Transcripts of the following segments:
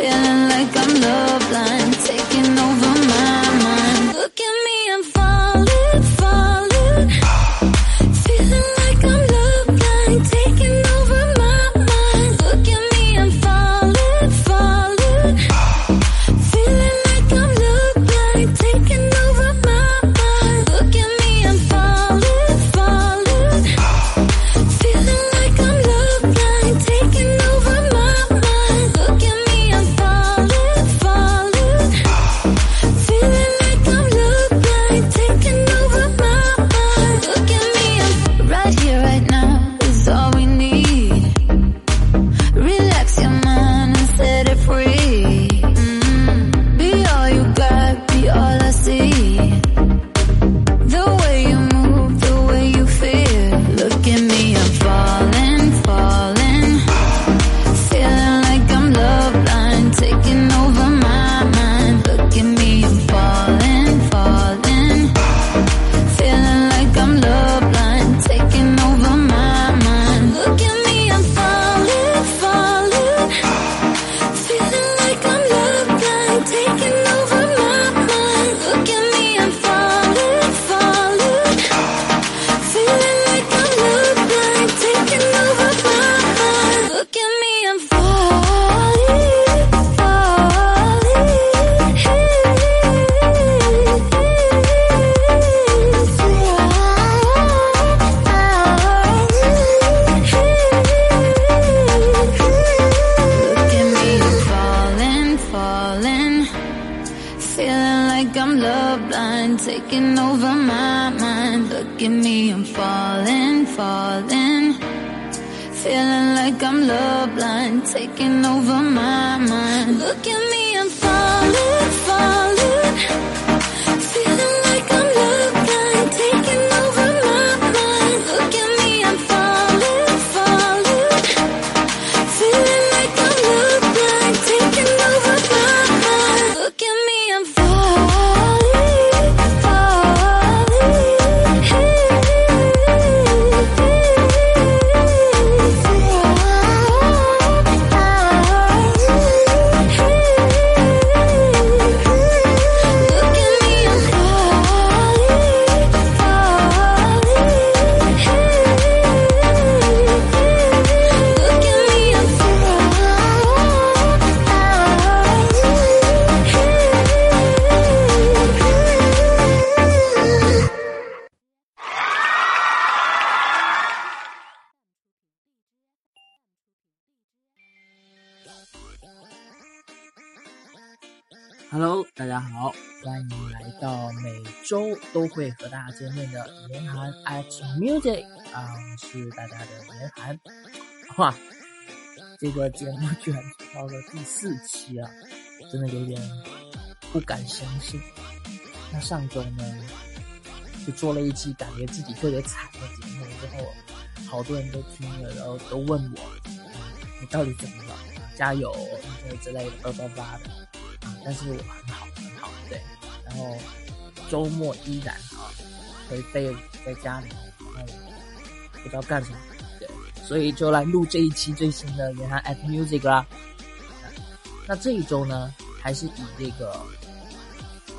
Feeling like I'm love blind, taking over my 周都会和大家见面的严寒 at music 啊，我是大家的严寒。哇，这个节目居然到了第四期啊，真的有点不敢相信。那上周呢，就做了一期感觉自己特别惨的节目，之后好多人都听了，然后都问我，你到底怎么了？加油，之类的，叭叭叭的。但是我很好，很好，对。然后周末依然啊，颓废在家里，然后不知道干什么，对，所以就来录这一期最新的《原来 App music》啦。那这一周呢，还是以这个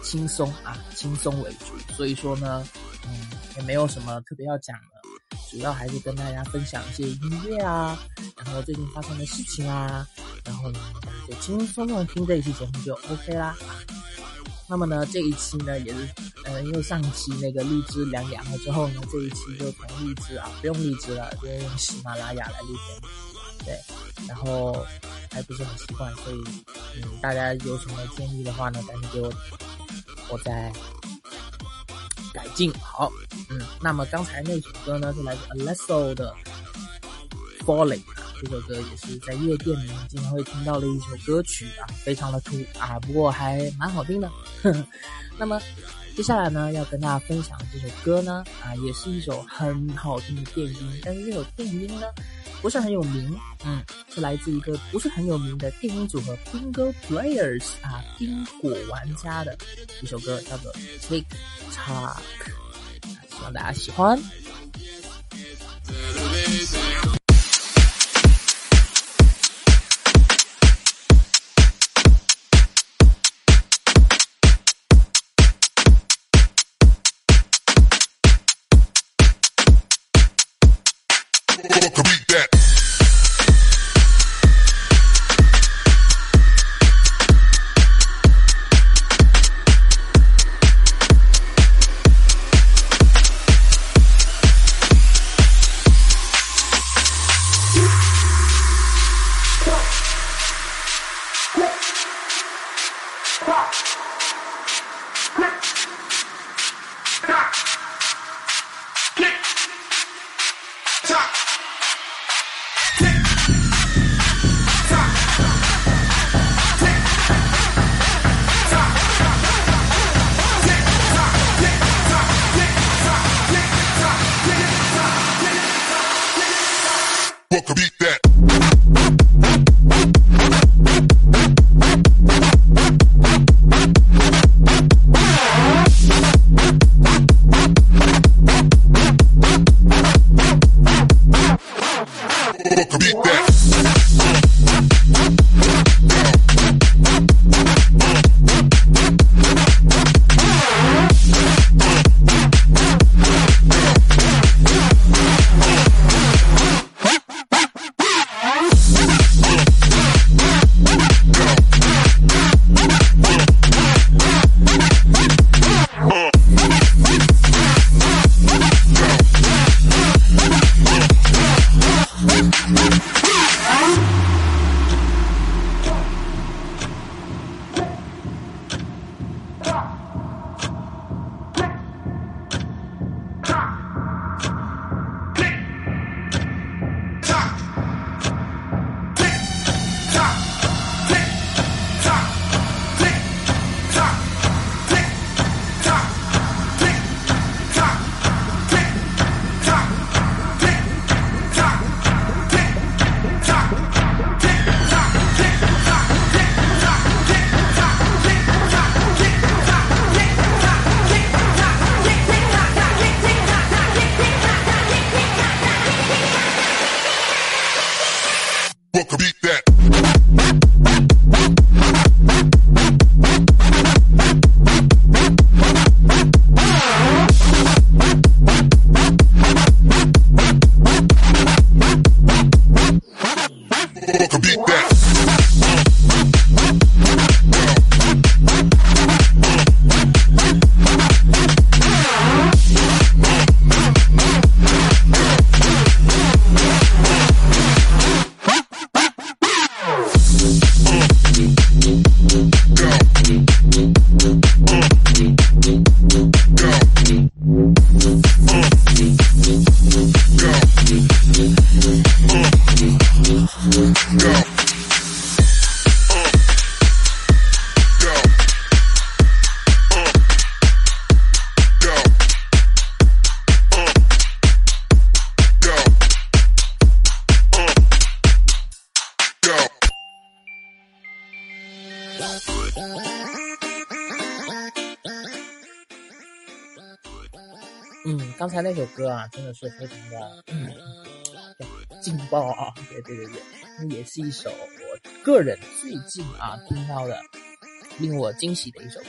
轻松啊，轻松为主，所以说呢，嗯，也没有什么特别要讲的，主要还是跟大家分享一些音乐啊，然后最近发生的事情啊，然后呢，就轻轻松松的听这一期节目就 OK 啦。那么呢，这一期呢也是，呃，因为上期那个荔枝凉凉了之后呢，这一期就从荔枝啊不用荔枝了，就用喜马拉雅来录节目。对，然后还不是很习惯，所以嗯，大家有什么建议的话呢，赶紧给我，我再改进。好，嗯，那么刚才那首歌呢是来自 Alesso 的 Falling，这首歌也是在夜店里面经常会听到的一首歌曲啊，非常的土啊，不过还蛮好听的。那么接下来呢，要跟大家分享这首歌呢，啊，也是一首很好听的电音，但是这首电音呢不是很有名，嗯，是来自一个不是很有名的电音组合 Bingo Players 啊，冰果玩家的一首歌，叫做 Tick Tock，希望大家喜欢。Could beat that. 那首歌啊，真的是非常的劲爆啊！对对对对，那也是一首我个人最近啊听到的令我惊喜的一首歌。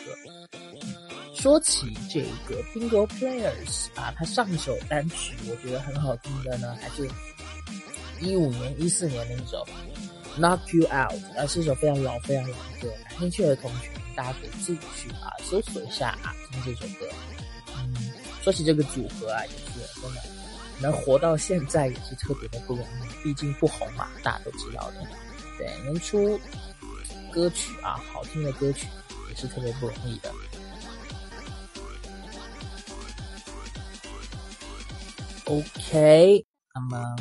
说起这个 Bingo Players 啊，他上一首单曲我觉得很好听的呢，还是一五年、一四年的一首 Knock You Out，啊，是一首非常老、非常老的歌。感兴趣的同学，大家可以自己去啊搜索一下啊，听这首歌。说起这个组合啊，也是真的能活到现在也是特别的不容易，毕竟不红嘛，大家都知道的。对，能出歌曲啊，好听的歌曲也是特别不容易的。OK，那么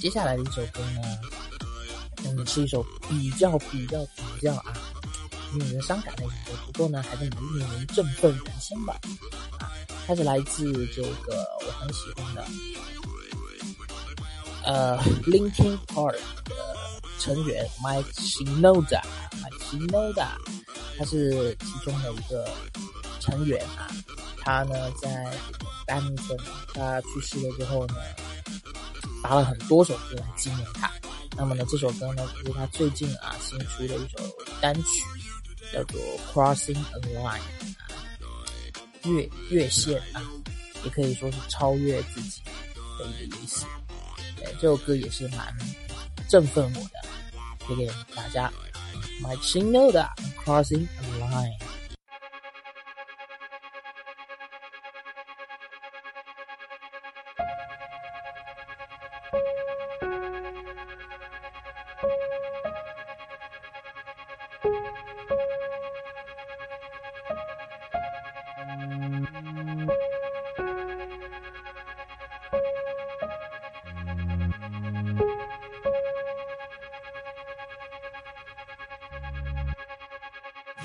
接下来的一首歌呢，嗯，是一首比较比较比较啊令人伤感的一首歌，不过呢，还是能令人振奋人心吧。啊，它是来自这个我很喜欢的呃 Linkin Park 的成员 Mike Shinoda，Mike Shinoda，他是其中的一个成员啊。他呢在丹尼森他去世了之后呢，发了很多首歌来纪念他。那么呢，这首歌呢，是他最近啊新出的一首单曲，叫做《Crossing a Line》，越越线啊，也可以说是超越自己的一个意思。哎，这首歌也是蛮振奋我的，推给大家。My Chino 的《Crossing a Line》。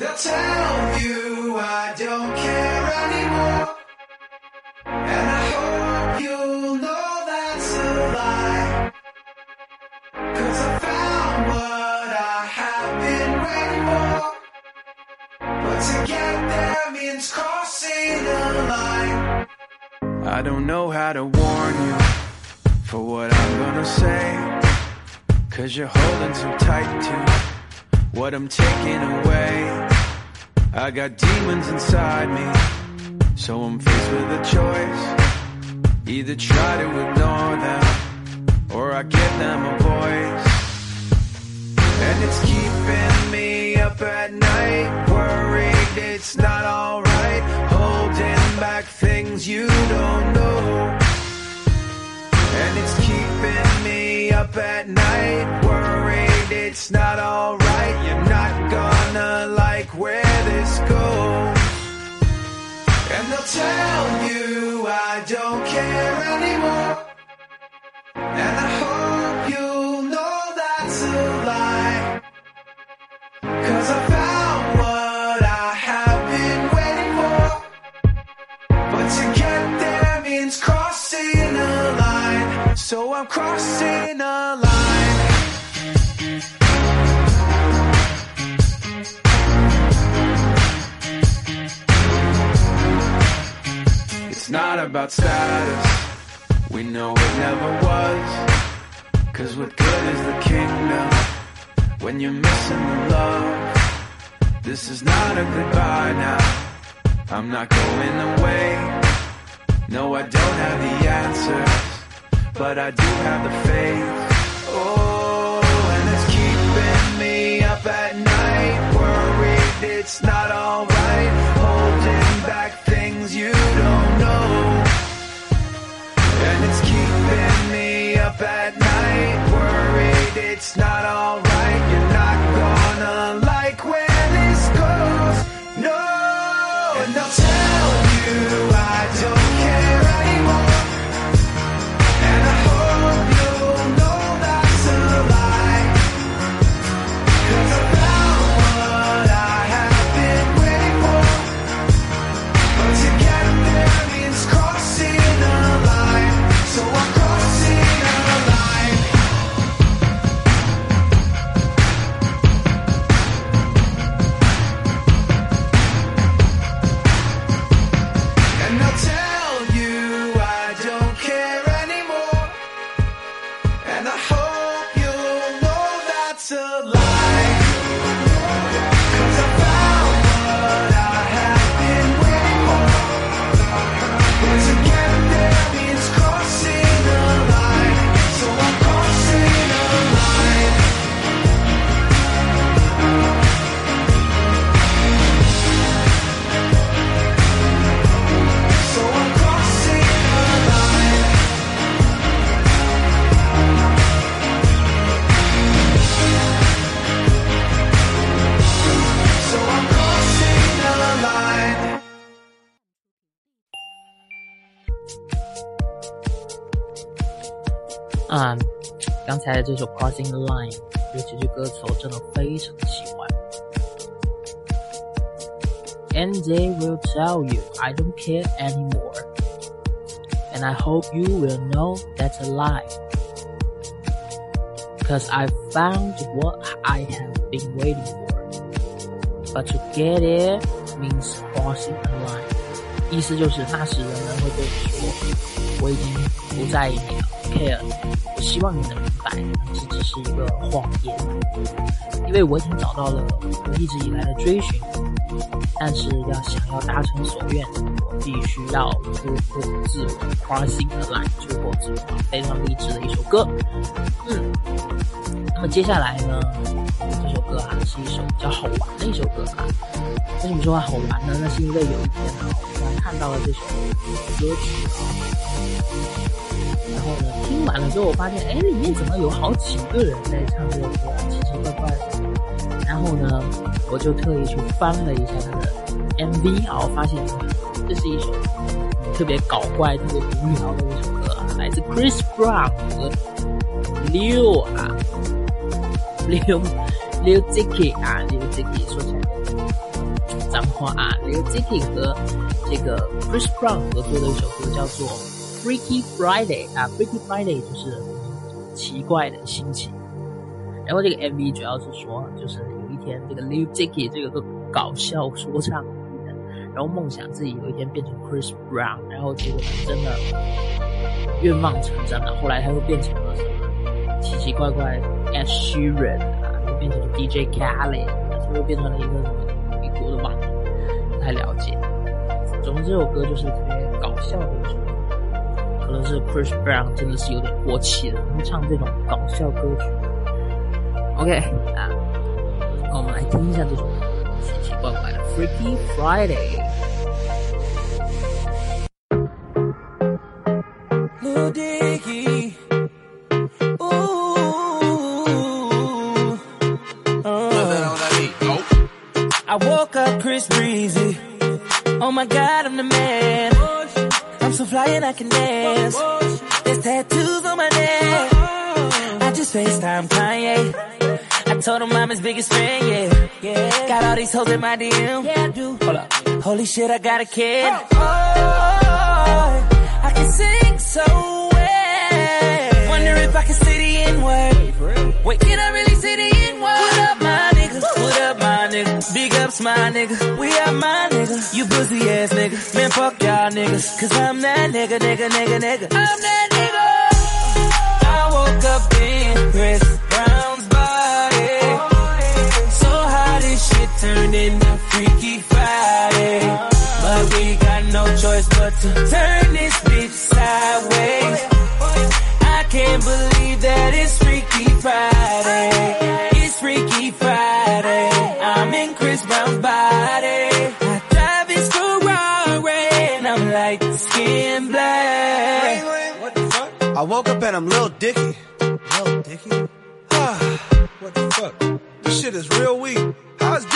They'll tell you I don't care anymore. And I hope you'll know that's a lie. Cause I found what I have been waiting for. But to get there means crossing a line. I don't know how to warn you for what I'm gonna say. Cause you're holding so tight to what I'm taking away. I got demons inside me, so I'm faced with a choice. Either try to ignore them, or I give them a voice. And it's keeping me up at night, worried it's not alright. Holding back things you don't know. And it's keeping me up at night, worried it's not alright. You're not gonna like where tell you I don't care anymore. And I hope you know that's a lie. Cause I found what I have been waiting for. But to get there means crossing a line. So I'm crossing a line. Not about status. We know it never was. Cause what good is the kingdom when you're missing the love? This is not a goodbye now. I'm not going away. No, I don't have the answers, but I do have the faith. Oh, and it's keeping me up at night, worried it's not alright, holding back things you don't know. And it's keeping me up at night, worried it's not alright. You're not gonna like where this goes. No, and they'll tell you I don't 啊，刚才的这首《Crossing the Line》 觉得这句歌词我真的非常喜欢。And they will tell you I don't care anymore. And I hope you will know that's a lie. Cause I found what I have been waiting for. But to get it means crossing a line. 意思就是那时人们会对你说，我已经不在意你了，care。我希望你能明 白，这只是一个谎言，因为我已经找到了我一直以来的追寻。但是要想要达成所愿，我必须要突破自我，crossing the line，突破自我，非常励志的一首歌。嗯，那么接下来呢，这首歌啊是一首比较好玩的一首歌啊。为什么说它好玩呢？那是因为有一天啊，我突然看到了这首歌曲啊，听完了之后，我发现，哎，里面怎么有好几个人在唱这首歌，奇奇怪怪的。然后呢，我就特意去翻了一下他的 MV 啊，我发现这是一首特别搞怪、特别无聊的一首歌，来自 Chris Brown 和 Lil 啊，Lil Lil Dicky 啊，Lil Dicky 说起来脏话啊，Lil Dicky 和这个 Chris Brown 合作的一首歌叫做 Freaky Friday 啊，Freaky Friday 就是奇怪的心情。然后这个 MV 主要是说，就是有一天这个 Lil Dicky 这个个搞笑说唱，然后梦想自己有一天变成 Chris Brown，然后结果他真的愿望成真了。后来他又变成了什么奇奇怪怪 Ed Sheeran 啊，又变成了 DJ Khaled，最后变成了一个什么美国的网红，不太了解。总之这首歌就是特别搞笑的一首歌，可能是 Chris Brown 真的是有点过气了，会唱这种搞笑歌曲。OK 啊，那我们来听一下这首奇奇怪怪的 Freaky Friday。 Lil Dicky. Ooh. Uh, I woke up Chris Breezy. Oh my god, I'm the man. And I can dance. There's tattoos on my neck. I just FaceTime Kanye. I told him I'm his biggest fan, yeah. Yeah. Got all these hoes in my DM. Yeah, I do. Hold up. Holy shit, I got a kid. Oh, I can sing so if I can say the N word. Wait, can I really say the N word? What up, my nigga? What up, my nigga? Big ups, my nigga. We are my nigga. You pussy ass nigga. Man, fuck y'all niggas. Cause I'm that nigga, nigga, nigga, nigga. I'm that nigga. I woke up in Chris Brown's body. So how this shit turned into Freaky Friday. But we got no choice but to turn this bitch sideways. I can't believe that it's Freaky Friday. It's Freaky Friday. I'm in Chris Brown's body. I drive his Ferrari and I'm like skin black. What the fuck? I woke up and I'm Lil Dicky. Lil Dicky? what the fuck? This shit is real weak.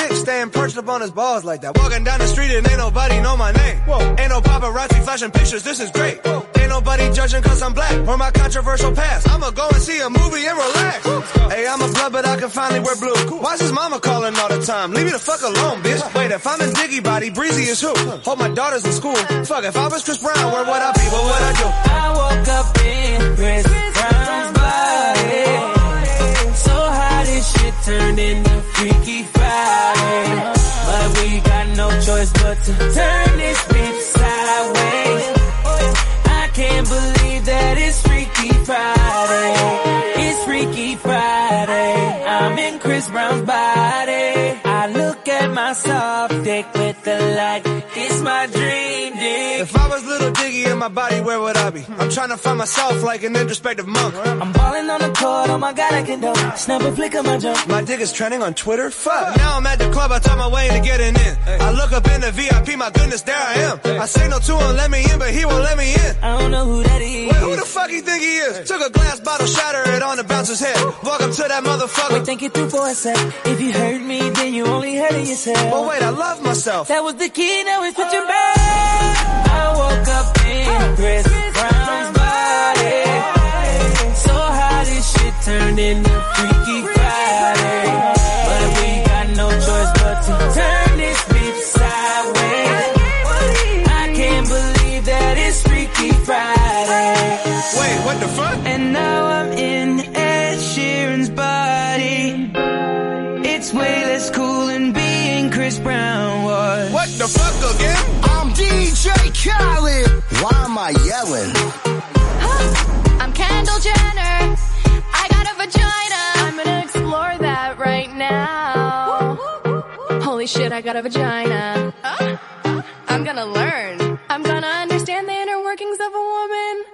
How is staying perched up on his balls like that? Walking down the street and ain't nobody know my name. Whoa. Ain't no paparazzi flashing pictures, this is great. Whoa. Ain't nobody judging cause I'm black or my controversial past. I'ma go and see a movie and relax. Hey, I'm a blood, but I can finally wear blue. Why's his mama calling all the time? Leave me the fuck alone, bitch. Wait, if I'm in Diggy body, Breezy is who? Hope my daughter's in school. Fuck, if I was Chris Brown, where would I be? What would I do? I woke up in Chris Brown's body. Shit turned into Freaky Friday. But we got no choice but to turn this bitch sideways. I can't believe that it's Freaky Friday. It's Freaky Friday. I'm in Chris Brown's body. I look at my soft dick with the light. It's my dream. If I was little Diggy in my body, where would I be? I'm trying to find myself like an introspective monk. I'm balling on the court, oh my god, I can do Snap a flick of my jump. My dick is trending on Twitter. Fuck. Now I'm at the club, I talk my way into getting in. I look up in the VIP, my goodness, there I am. I say no to him, let me in, but he won't let me in. I don't know who that is. Wait, who the fuck you think he is? Took a glass bottle, shatter it on the bouncer's head. Welcome to that motherfucker. Wait, think it through for a sec. If you hurt me, then you only hurting yourself. But wait, I love myself. That was the key, now it's switching back up in Chris Brown's body. So how this shit turned into Freaky Friday? But we got no choice but to turn this bitch sideways. I can't believe that it's Freaky Friday. Wait, what the fuck? And now I'm in Ed Sheeran's body. It's way less cool than being Chris Brown again? I'm DJ Khaled. Why am I yelling? I'm Kendall Jenner. I got a vagina. I'm gonna explore that right now. Holy shit, I got a vagina. I'm gonna learn. I'm gonna understand the inner workings of a woman.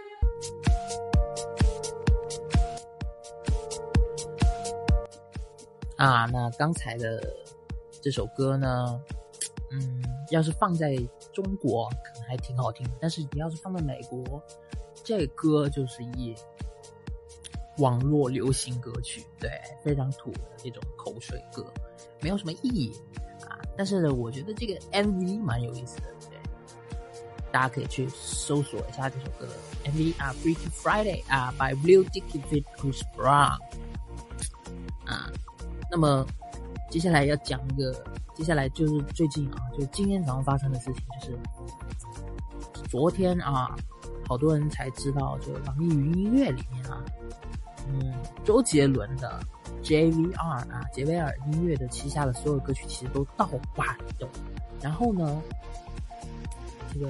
啊，那刚才的这首歌呢，嗯， 要是放在中国可能还挺好听，但是你要是放在美国，这歌就是一网络流行歌曲，对，非常土的这种口水歌，没有什么意义啊。但是我觉得这个 MV 蛮有意思的，对，大家可以去搜索一下这首歌 MV 啊，《Freaky Friday》啊，by Blue Dicky Fit Chris Brown 啊。那么接下来要讲一个，接下来就是最近啊，就今天早上发生的事情，就是昨天啊，好多人才知道，就网易云音乐里面啊，嗯，周杰伦的 JVR 啊，杰威尔音乐的旗下的所有歌曲其实都盗版的。然后呢，这个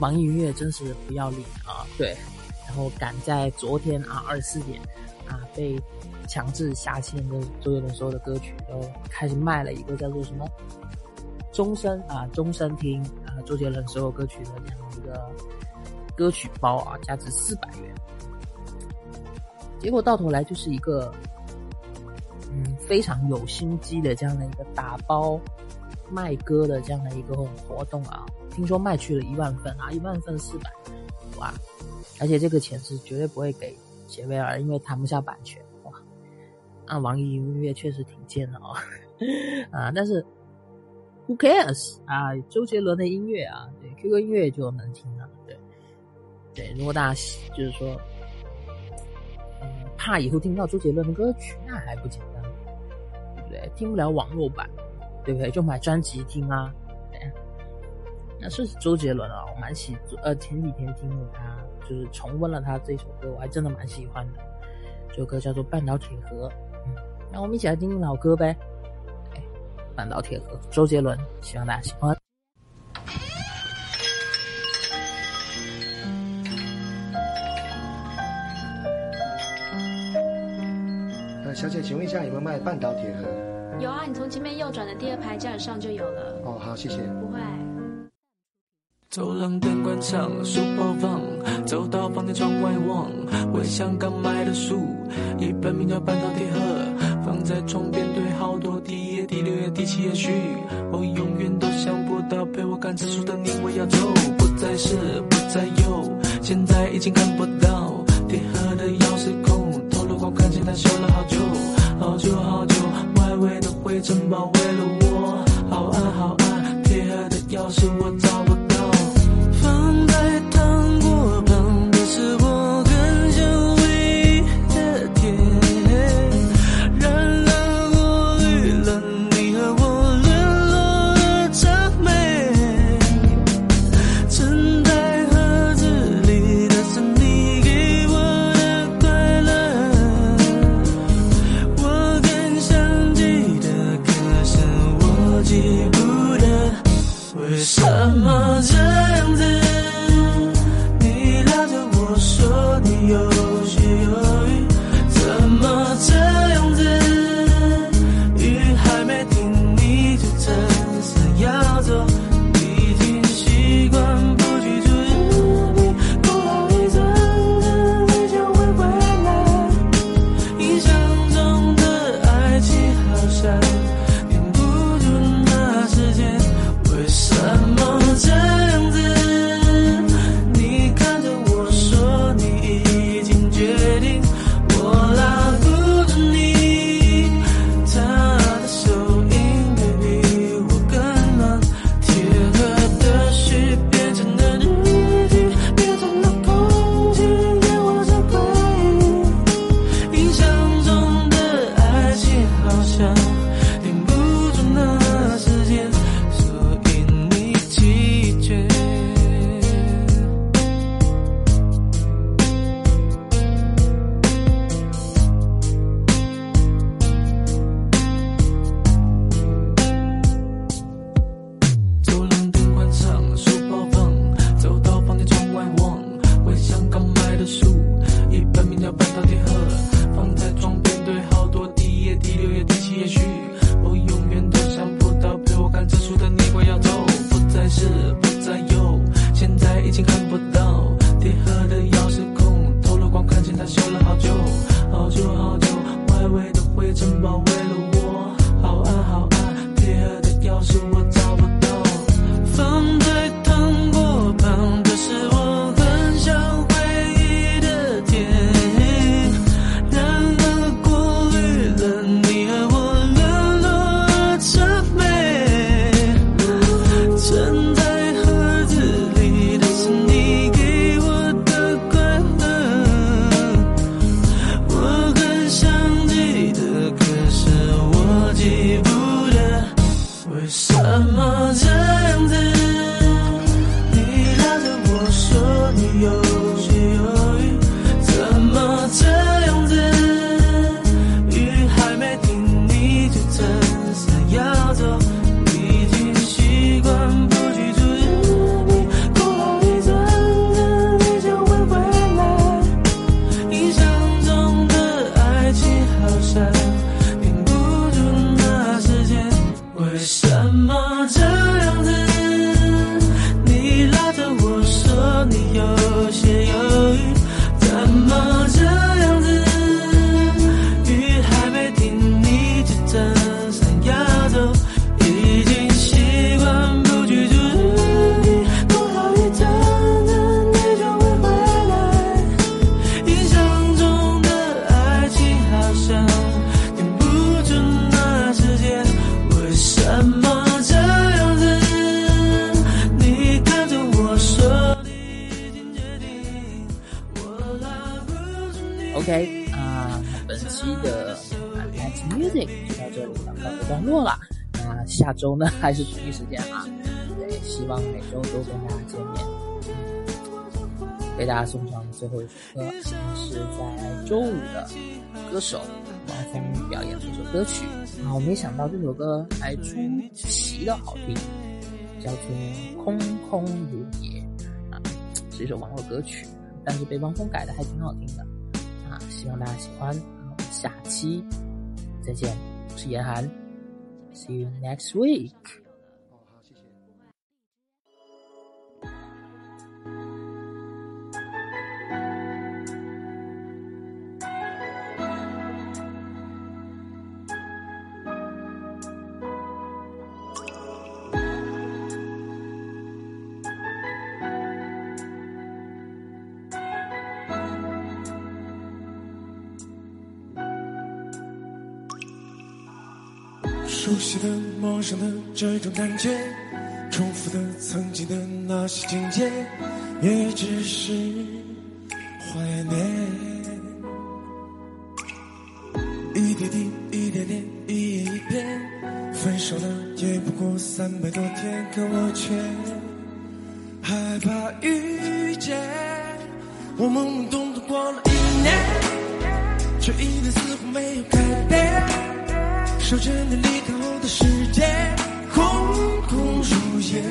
网易云音乐真是不要脸啊，对，然后赶在昨天啊二十四点啊被。强制下线的周杰伦所有的歌曲，都开始卖了一个叫做什么“终身”啊，终身听啊，周杰伦所有歌曲的这样一个歌曲包啊，价值四百元。结果到头来就是一个嗯非常有心机的这样的一个打包卖歌的这样的一个活动啊，听说卖去了一万份啊，一万份四百哇，而且这个钱是绝对不会给杰威尔，因为谈不下版权。啊，网易音乐确实挺贱的哦，啊，但是 Who cares 啊？周杰伦的音乐啊，对 QQ 音乐就能听了，对对。如果大家就是说，嗯，怕以后听不到周杰伦的歌曲，那还不简单，对不对？听不了网络版，对不对？就买专辑听啊。那是周杰伦啊，我蛮喜，呃，前几天听了他，就是重温了他这首歌，我还真的蛮喜欢的。这首歌叫做《半岛铁盒》。那我们一起来听听老歌呗，《半岛铁盒》，周杰伦，希望大家喜欢。呃，小姐，请问一下有没有卖半岛铁盒？有啊，你从前面右转的第二排架子上就有了。哦，好，谢谢。不会。走廊灯关上，书包放，走到房间窗外望，回想刚买的书，一本名叫《半岛铁盒》，放在床边堆好多，第一页、第六页、第七页序，我永远都想不到陪我看这书的你会要走，不再是，不再有，现在已经看不到。铁盒的钥匙孔，透了光，看见它修了好久，好久好久，外围的灰尘包围了我，好暗好暗，铁盒的钥匙我下周呢 还是同一时间啊，对，希望每周都跟大家见面。给，大家送上最后一首歌，是在周五的歌手王峰表演的一首歌曲啊，我没想到这首歌还出奇的好听，叫做《空空如也》啊，是一首网络歌曲，但是被汪峰改的还挺好听的。啊，希望大家喜欢。我们下期再见，我是严寒，See you next week。熟悉的、陌生的这种感觉，重复的曾经的那些情节，也只是怀念。着你离开后的世界，空空如也。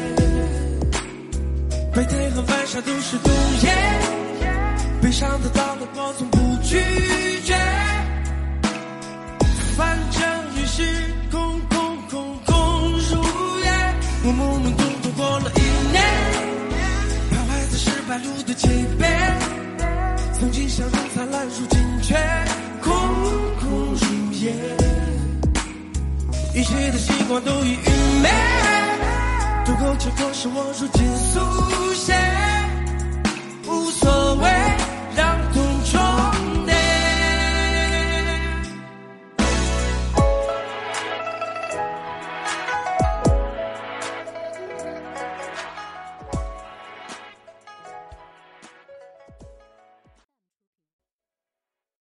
白天和晚上都是冬夜，悲伤的到来我从不拒绝。反正于是一切的习惯都已陨灭，渡口结果是我如今速写。